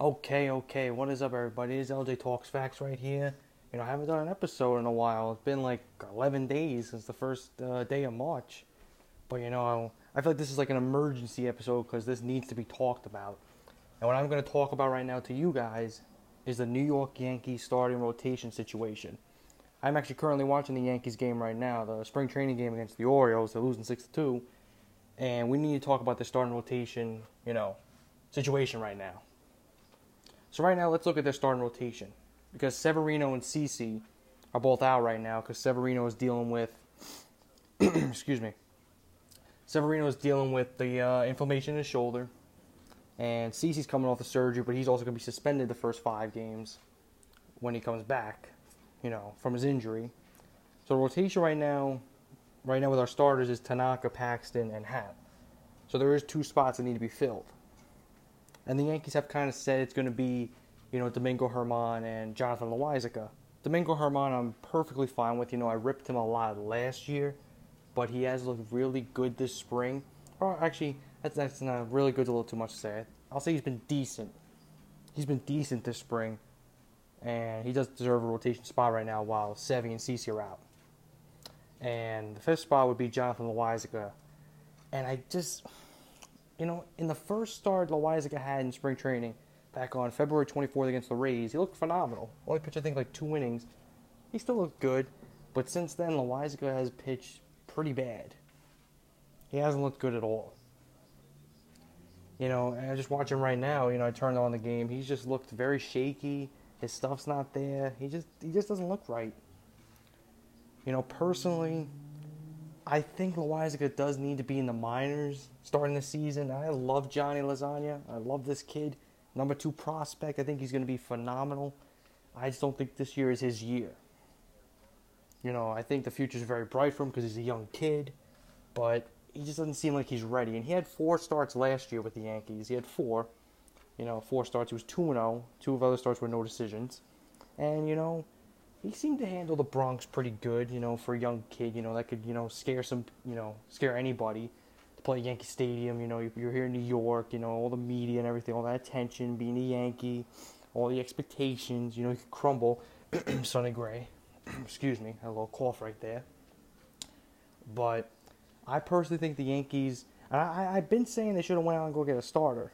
Okay, okay. What is up, everybody? It's LJ Talks Facts right here. You know, I haven't done an episode in a while. It's been like 11 days since the first uh, day of March. But, you know, I feel like this is like an emergency episode because this needs to be talked about. And what I'm going to talk about right now to you guys is the New York Yankees starting rotation situation. I'm actually currently watching the Yankees game right now, the spring training game against the Orioles. They're losing 6 2. And we need to talk about the starting rotation, you know, situation right now. So right now, let's look at their starting rotation because Severino and CC are both out right now because Severino is dealing with, excuse me, Severino is dealing with the uh, inflammation in his shoulder, and CC's coming off the surgery, but he's also going to be suspended the first five games when he comes back, you know, from his injury. So the rotation right now, right now with our starters is Tanaka, Paxton, and Happ. So there is two spots that need to be filled. And the Yankees have kind of said it's going to be, you know, Domingo Germán and Jonathan Loáisiga. Domingo Germán, I'm perfectly fine with. You know, I ripped him a lot last year, but he has looked really good this spring. Or actually, that's, that's not really good. A little too much to say. I'll say he's been decent. He's been decent this spring, and he does deserve a rotation spot right now while Sevy and CC are out. And the fifth spot would be Jonathan Loáisiga. And I just you know, in the first start Loáisiga had in spring training back on February 24th against the Rays, he looked phenomenal. Only pitched, I think, like two innings. He still looked good, but since then, Loáisiga has pitched pretty bad. He hasn't looked good at all. You know, and I just watch him right now. You know, I turned on the game. He's just looked very shaky. His stuff's not there. He just he just doesn't look right. You know, personally, I think Loáisiga does need to be in the minors starting the season. I love Johnny Lasagna. I love this kid. Number two prospect. I think he's going to be phenomenal. I just don't think this year is his year. You know, I think the future is very bright for him because he's a young kid, but he just doesn't seem like he's ready. And he had four starts last year with the Yankees. He had four. You know, four starts. He was 2 0. Two of other starts were no decisions. And, you know, he seemed to handle the Bronx pretty good, you know, for a young kid, you know, that could, you know, scare some, you know, scare anybody to play Yankee Stadium, you know, you're here in New York, you know, all the media and everything, all that attention, being a Yankee, all the expectations, you know, you could crumble. Sonny Gray, excuse me, a little cough right there. But I personally think the Yankees, I, I've been saying they should have went out and go get a starter.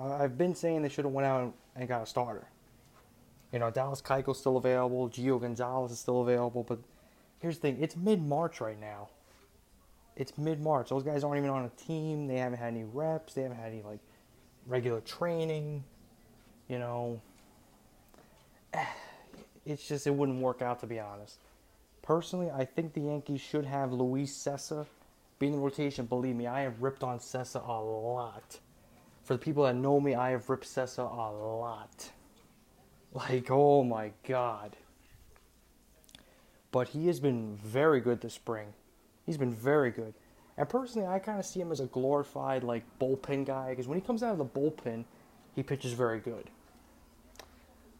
I've been saying they should have went out and got a starter. You know, Dallas Keuchel's still available. Gio Gonzalez is still available. But here's the thing: it's mid-March right now. It's mid-March. Those guys aren't even on a team. They haven't had any reps. They haven't had any like regular training. You know, it's just it wouldn't work out to be honest. Personally, I think the Yankees should have Luis Cessa be in the rotation. Believe me, I have ripped on Cessa a lot. For the people that know me, I have ripped Cessa a lot. Like, oh my god. But he has been very good this spring. He's been very good. And personally, I kind of see him as a glorified, like, bullpen guy. Because when he comes out of the bullpen, he pitches very good.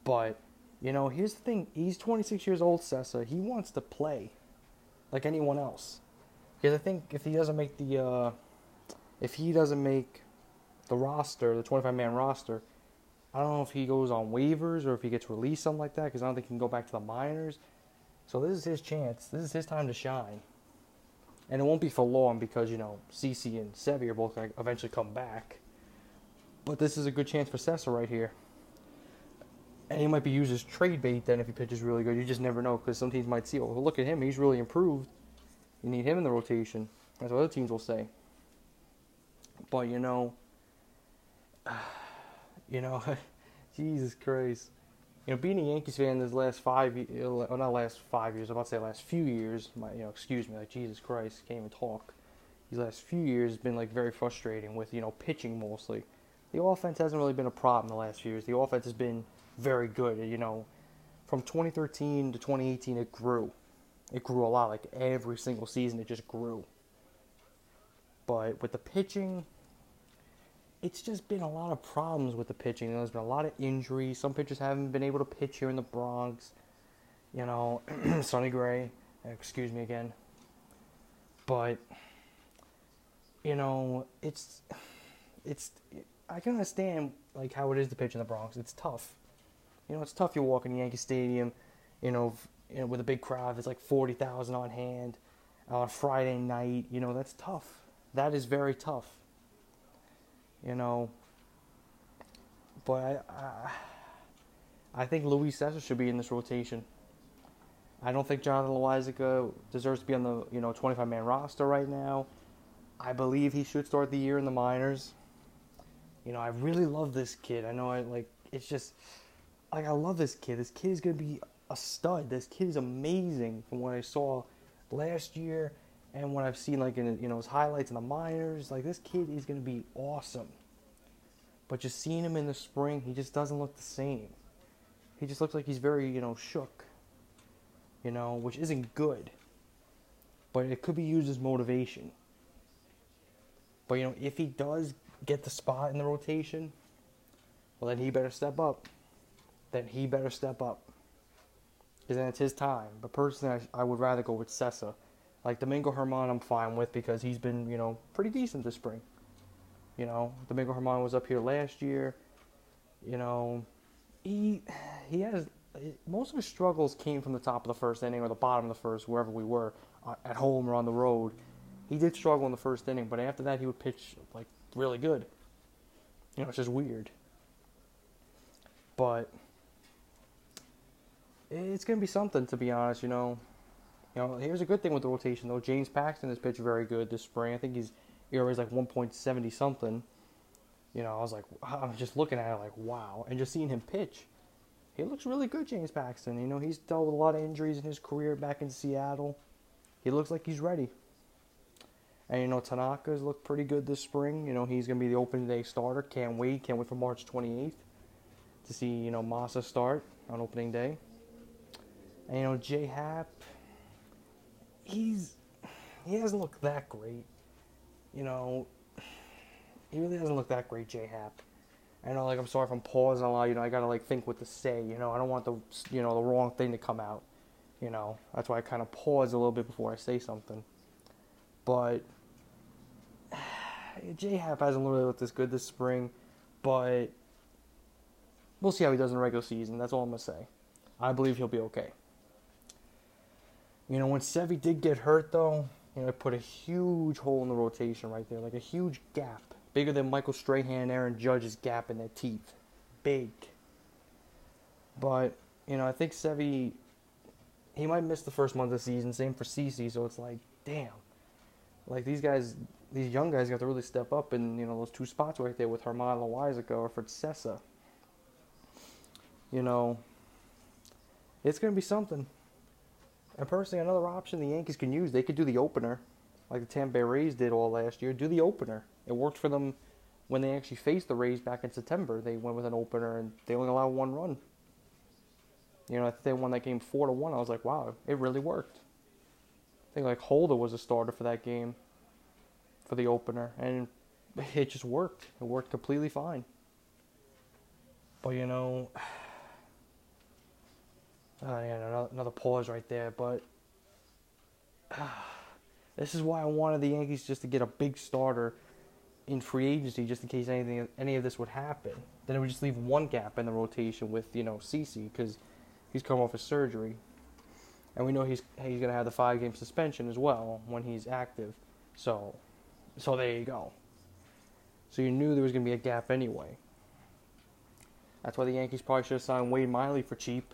But, you know, here's the thing. He's 26 years old, Cessa. He wants to play like anyone else. Because I think if he doesn't make the, uh, if he doesn't make the roster, the 25 man roster, I don't know if he goes on waivers or if he gets released, something like that, because I don't think he can go back to the minors. So this is his chance. This is his time to shine. And it won't be for long because, you know, CC and Sevy are both going to eventually come back. But this is a good chance for Cessa right here. And he might be used as trade bait then if he pitches really good. You just never know because some teams might see, oh, look at him. He's really improved. You need him in the rotation. That's what other teams will say. But, you know, you know, Jesus Christ. You know, being a Yankees fan this last five, well, not last five years, I'm about to say last few years. My, you know, excuse me, like Jesus Christ, can't even talk. These last few years has been like very frustrating with you know pitching mostly. The offense hasn't really been a problem the last few years. The offense has been very good. You know, from 2013 to 2018, it grew. It grew a lot. Like every single season, it just grew. But with the pitching, it's just been a lot of problems with the pitching. There's been a lot of injuries. Some pitchers haven't been able to pitch here in the Bronx. You know, Sonny Gray, excuse me again. But you know, it's it's I can understand like how it is to pitch in the Bronx. It's tough. You know, it's tough. You walk in Yankee Stadium, you know, you know with a big crowd. There's like forty thousand on hand on a Friday night. You know, that's tough. That is very tough. You know, but I, I, I think Luis Cessa should be in this rotation. I don't think Jonathan Loáisiga deserves to be on the you know 25 man roster right now. I believe he should start the year in the minors. You know, I really love this kid. I know I like it's just like I love this kid. This kid is gonna be a stud. This kid is amazing from what I saw last year and what I've seen like in you know his highlights in the minors. Like this kid is gonna be awesome. But just seeing him in the spring, he just doesn't look the same. He just looks like he's very, you know, shook. You know, which isn't good. But it could be used as motivation. But you know, if he does get the spot in the rotation, well then he better step up. Then he better step up. Because then it's his time. But personally, I, I would rather go with Cessa. Like Domingo Germán, I'm fine with because he's been, you know, pretty decent this spring. You know, Domingo Germán was up here last year. You know, he he has most of his struggles came from the top of the first inning or the bottom of the first, wherever we were, uh, at home or on the road. He did struggle in the first inning, but after that he would pitch like really good. You know, it's just weird. But it's gonna be something to be honest. You know, you know. Here's a good thing with the rotation though. James Paxton has pitched very good this spring. I think he's ERA is like 1.70 something. You know, I was like, I was just looking at it like, wow, and just seeing him pitch, he looks really good, James Paxton. You know, he's dealt with a lot of injuries in his career back in Seattle. He looks like he's ready. And you know, Tanaka's looked pretty good this spring. You know, he's gonna be the opening day starter. Can't wait. Can't wait for March 28th to see you know Masa start on opening day. And you know, J Happ, he's he hasn't looked that great you know, he really doesn't look that great, J Happ. I know, like, I'm sorry if I'm pausing a lot. You know, I gotta like think what to say. You know, I don't want the you know the wrong thing to come out. You know, that's why I kind of pause a little bit before I say something. But J Happ hasn't really looked this good this spring, but we'll see how he does in the regular season. That's all I'm gonna say. I believe he'll be okay. You know, when Sevy did get hurt, though, you know, it put a huge hole in the rotation right there, like a huge gap, bigger than Michael Strahan and Aaron Judge's gap in their teeth, big. But you know, I think Sevy, he might miss the first month of the season. Same for CC. So it's like, damn, like these guys, these young guys got to really step up in you know those two spots right there with Germán Loáisiga or for Cessa. You know, it's gonna be something. And personally, another option the Yankees can use, they could do the opener, like the Tampa Bay Rays did all last year. Do the opener. It worked for them when they actually faced the Rays back in September. They went with an opener and they only allowed one run. You know, I think they won that game four to one. I was like, wow, it really worked. I think like Holder was a starter for that game, for the opener, and it just worked. It worked completely fine. But you know. Uh, yeah, another, another pause right there, but uh, this is why I wanted the Yankees just to get a big starter in free agency, just in case anything, any of this would happen. Then it would just leave one gap in the rotation with you know CC because he's come off his surgery, and we know he's he's gonna have the five game suspension as well when he's active. So, so there you go. So you knew there was gonna be a gap anyway. That's why the Yankees probably should have signed Wade Miley for cheap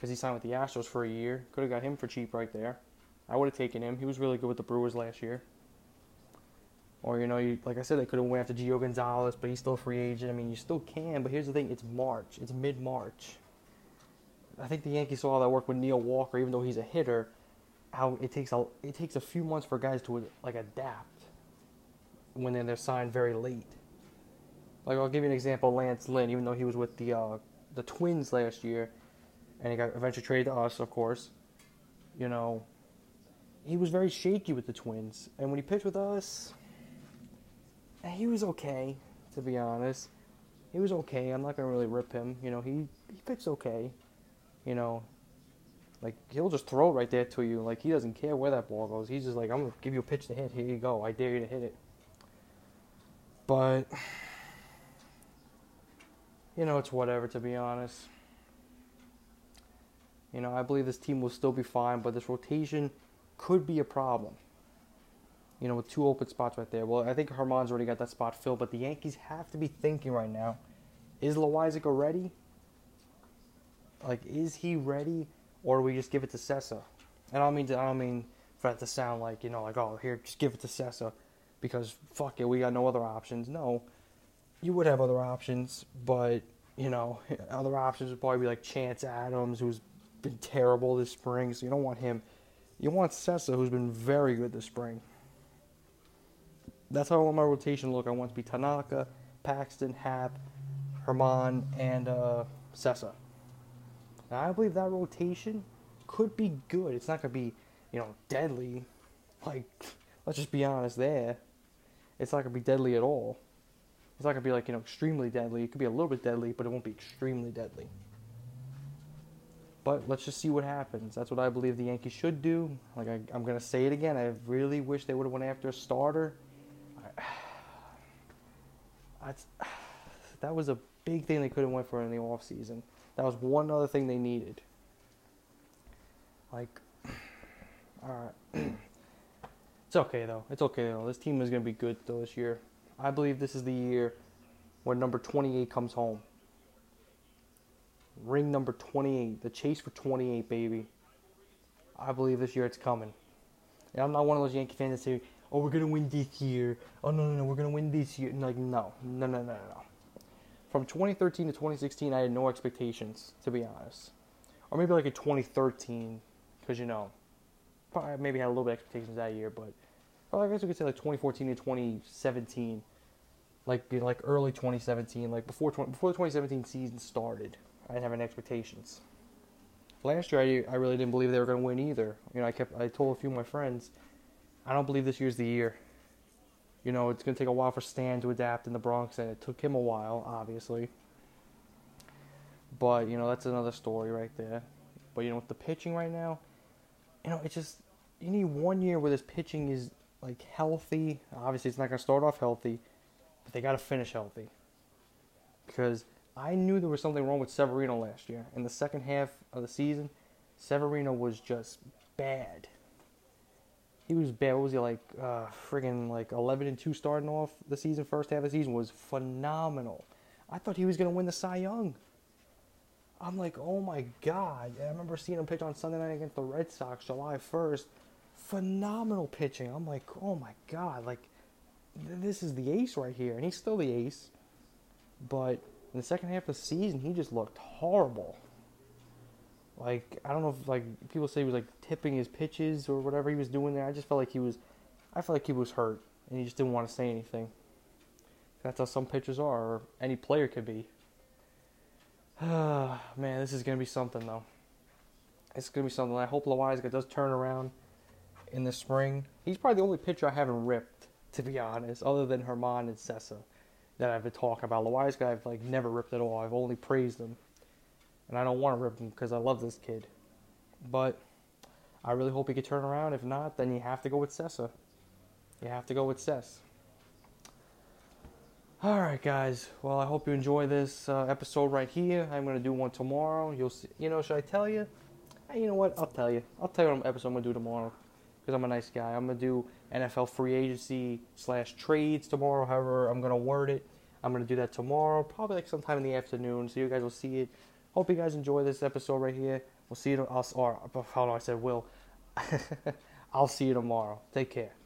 because he signed with the Astros for a year. Could have got him for cheap right there. I would have taken him. He was really good with the Brewers last year. Or you know, you, like I said, they could have went after Gio Gonzalez, but he's still a free agent. I mean, you still can, but here's the thing: it's March. It's mid-March. I think the Yankees saw that work with Neil Walker, even though he's a hitter. How it takes a it takes a few months for guys to like adapt when they're signed very late. Like I'll give you an example: Lance Lynn, even though he was with the uh, the Twins last year, and he got eventually traded to us, of course. You know, he was very shaky with the Twins, and when he pitched with us, he was okay, to be honest. He was okay. I'm not gonna really rip him. You know, he he pitched okay. You know, like he'll just throw it right there to you. Like he doesn't care where that ball goes. He's just like, I'm gonna give you a pitch to hit. Here you go. I dare you to hit it. But you know, it's whatever to be honest. You know, I believe this team will still be fine, but this rotation could be a problem. You know, with two open spots right there. Well, I think Germán's already got that spot filled, but the Yankees have to be thinking right now: Is Loaisiga ready? Like, is he ready, or do we just give it to Cessa? And I don't mean to, I don't mean for that to sound like you know, like oh, here, just give it to Cessa because fuck it, we got no other options. No, you would have other options, but you know, other options would probably be like Chance Adams, who's been terrible this spring, so you don't want him. You want Cessa, who's been very good this spring. That's how I want my rotation to look. I want to be Tanaka, Paxton, Happ, Germán, and uh, Cessa. Now, I believe that rotation could be good. It's not going to be, you know, deadly. Like, let's just be honest there. It's not going to be deadly at all. It's not going to be like, you know, extremely deadly. It could be a little bit deadly, but it won't be extremely deadly. But let's just see what happens. That's what I believe the Yankees should do. Like I, am to say it again. I really wish they would have went after a starter. That was a big thing they could have went for in the off season. That was one other thing they needed. Like, all right, it's okay though. It's okay though. This team is going to be good though this year. I believe this is the year when number 28 comes home. Ring number 28, the chase for 28, baby. I believe this year it's coming. And I'm not one of those Yankee fans that say, "Oh, we're gonna win this year." Oh no, no, no, we're gonna win this year. Like no, no, no, no, no. From 2013 to 2016, I had no expectations, to be honest. Or maybe like a 2013, because you know, probably maybe had a little bit of expectations that year, but I guess we could say like 2014 to 2017, like like early 2017, like before before the 2017 season started. I didn't have any expectations. Last year, I, I really didn't believe they were going to win either. You know, I kept I told a few of my friends, I don't believe this year's the year. You know, it's going to take a while for Stan to adapt in the Bronx, and it took him a while, obviously. But you know, that's another story right there. But you know, with the pitching right now, you know, it's just you need one year where this pitching is like healthy. Obviously, it's not going to start off healthy, but they got to finish healthy because I knew there was something wrong with Severino last year. In the second half of the season, Severino was just bad. He was bad. What was he like? Uh, friggin' like 11 and 2 starting off the season. First half of the season was phenomenal. I thought he was to win the Cy Young. I'm like, oh my god. And I remember seeing him pitch on Sunday night against the Red Sox July 1st. Phenomenal pitching. I'm like, oh my god. Like, this is the ace right here. And he's still the ace. But in the second half of the season, he just looked horrible. Like I don't know if like people say he was like tipping his pitches or whatever he was doing there. I just felt like he was, I felt like he was hurt and he just didn't want to say anything. That's how some pitchers are, or any player could be. Man, this is gonna be something though. It's gonna be something. I hope Loaisiga does turn around in the spring. He's probably the only pitcher I haven't ripped, to be honest, other than Germán and Cessa that I've been talking about. The wise guy, I've like never ripped at all. I've only praised him, and I don't want to rip him because I love this kid. But I really hope he can turn around. If not, then you have to go with Cessa. You have to go with Cess. All right, guys. Well, I hope you enjoy this uh, episode right here. I'm gonna do one tomorrow. You'll see. You know, should I tell you? You know what? I'll tell you. I'll tell you what episode I'm gonna do tomorrow because I'm a nice guy. I'm gonna do NFL free agency slash trades tomorrow. However, I'm gonna word it. I'm gonna do that tomorrow, probably like sometime in the afternoon. So you guys will see it. Hope you guys enjoy this episode right here. We'll see you. I'll, or how do I said will. I'll see you tomorrow. Take care.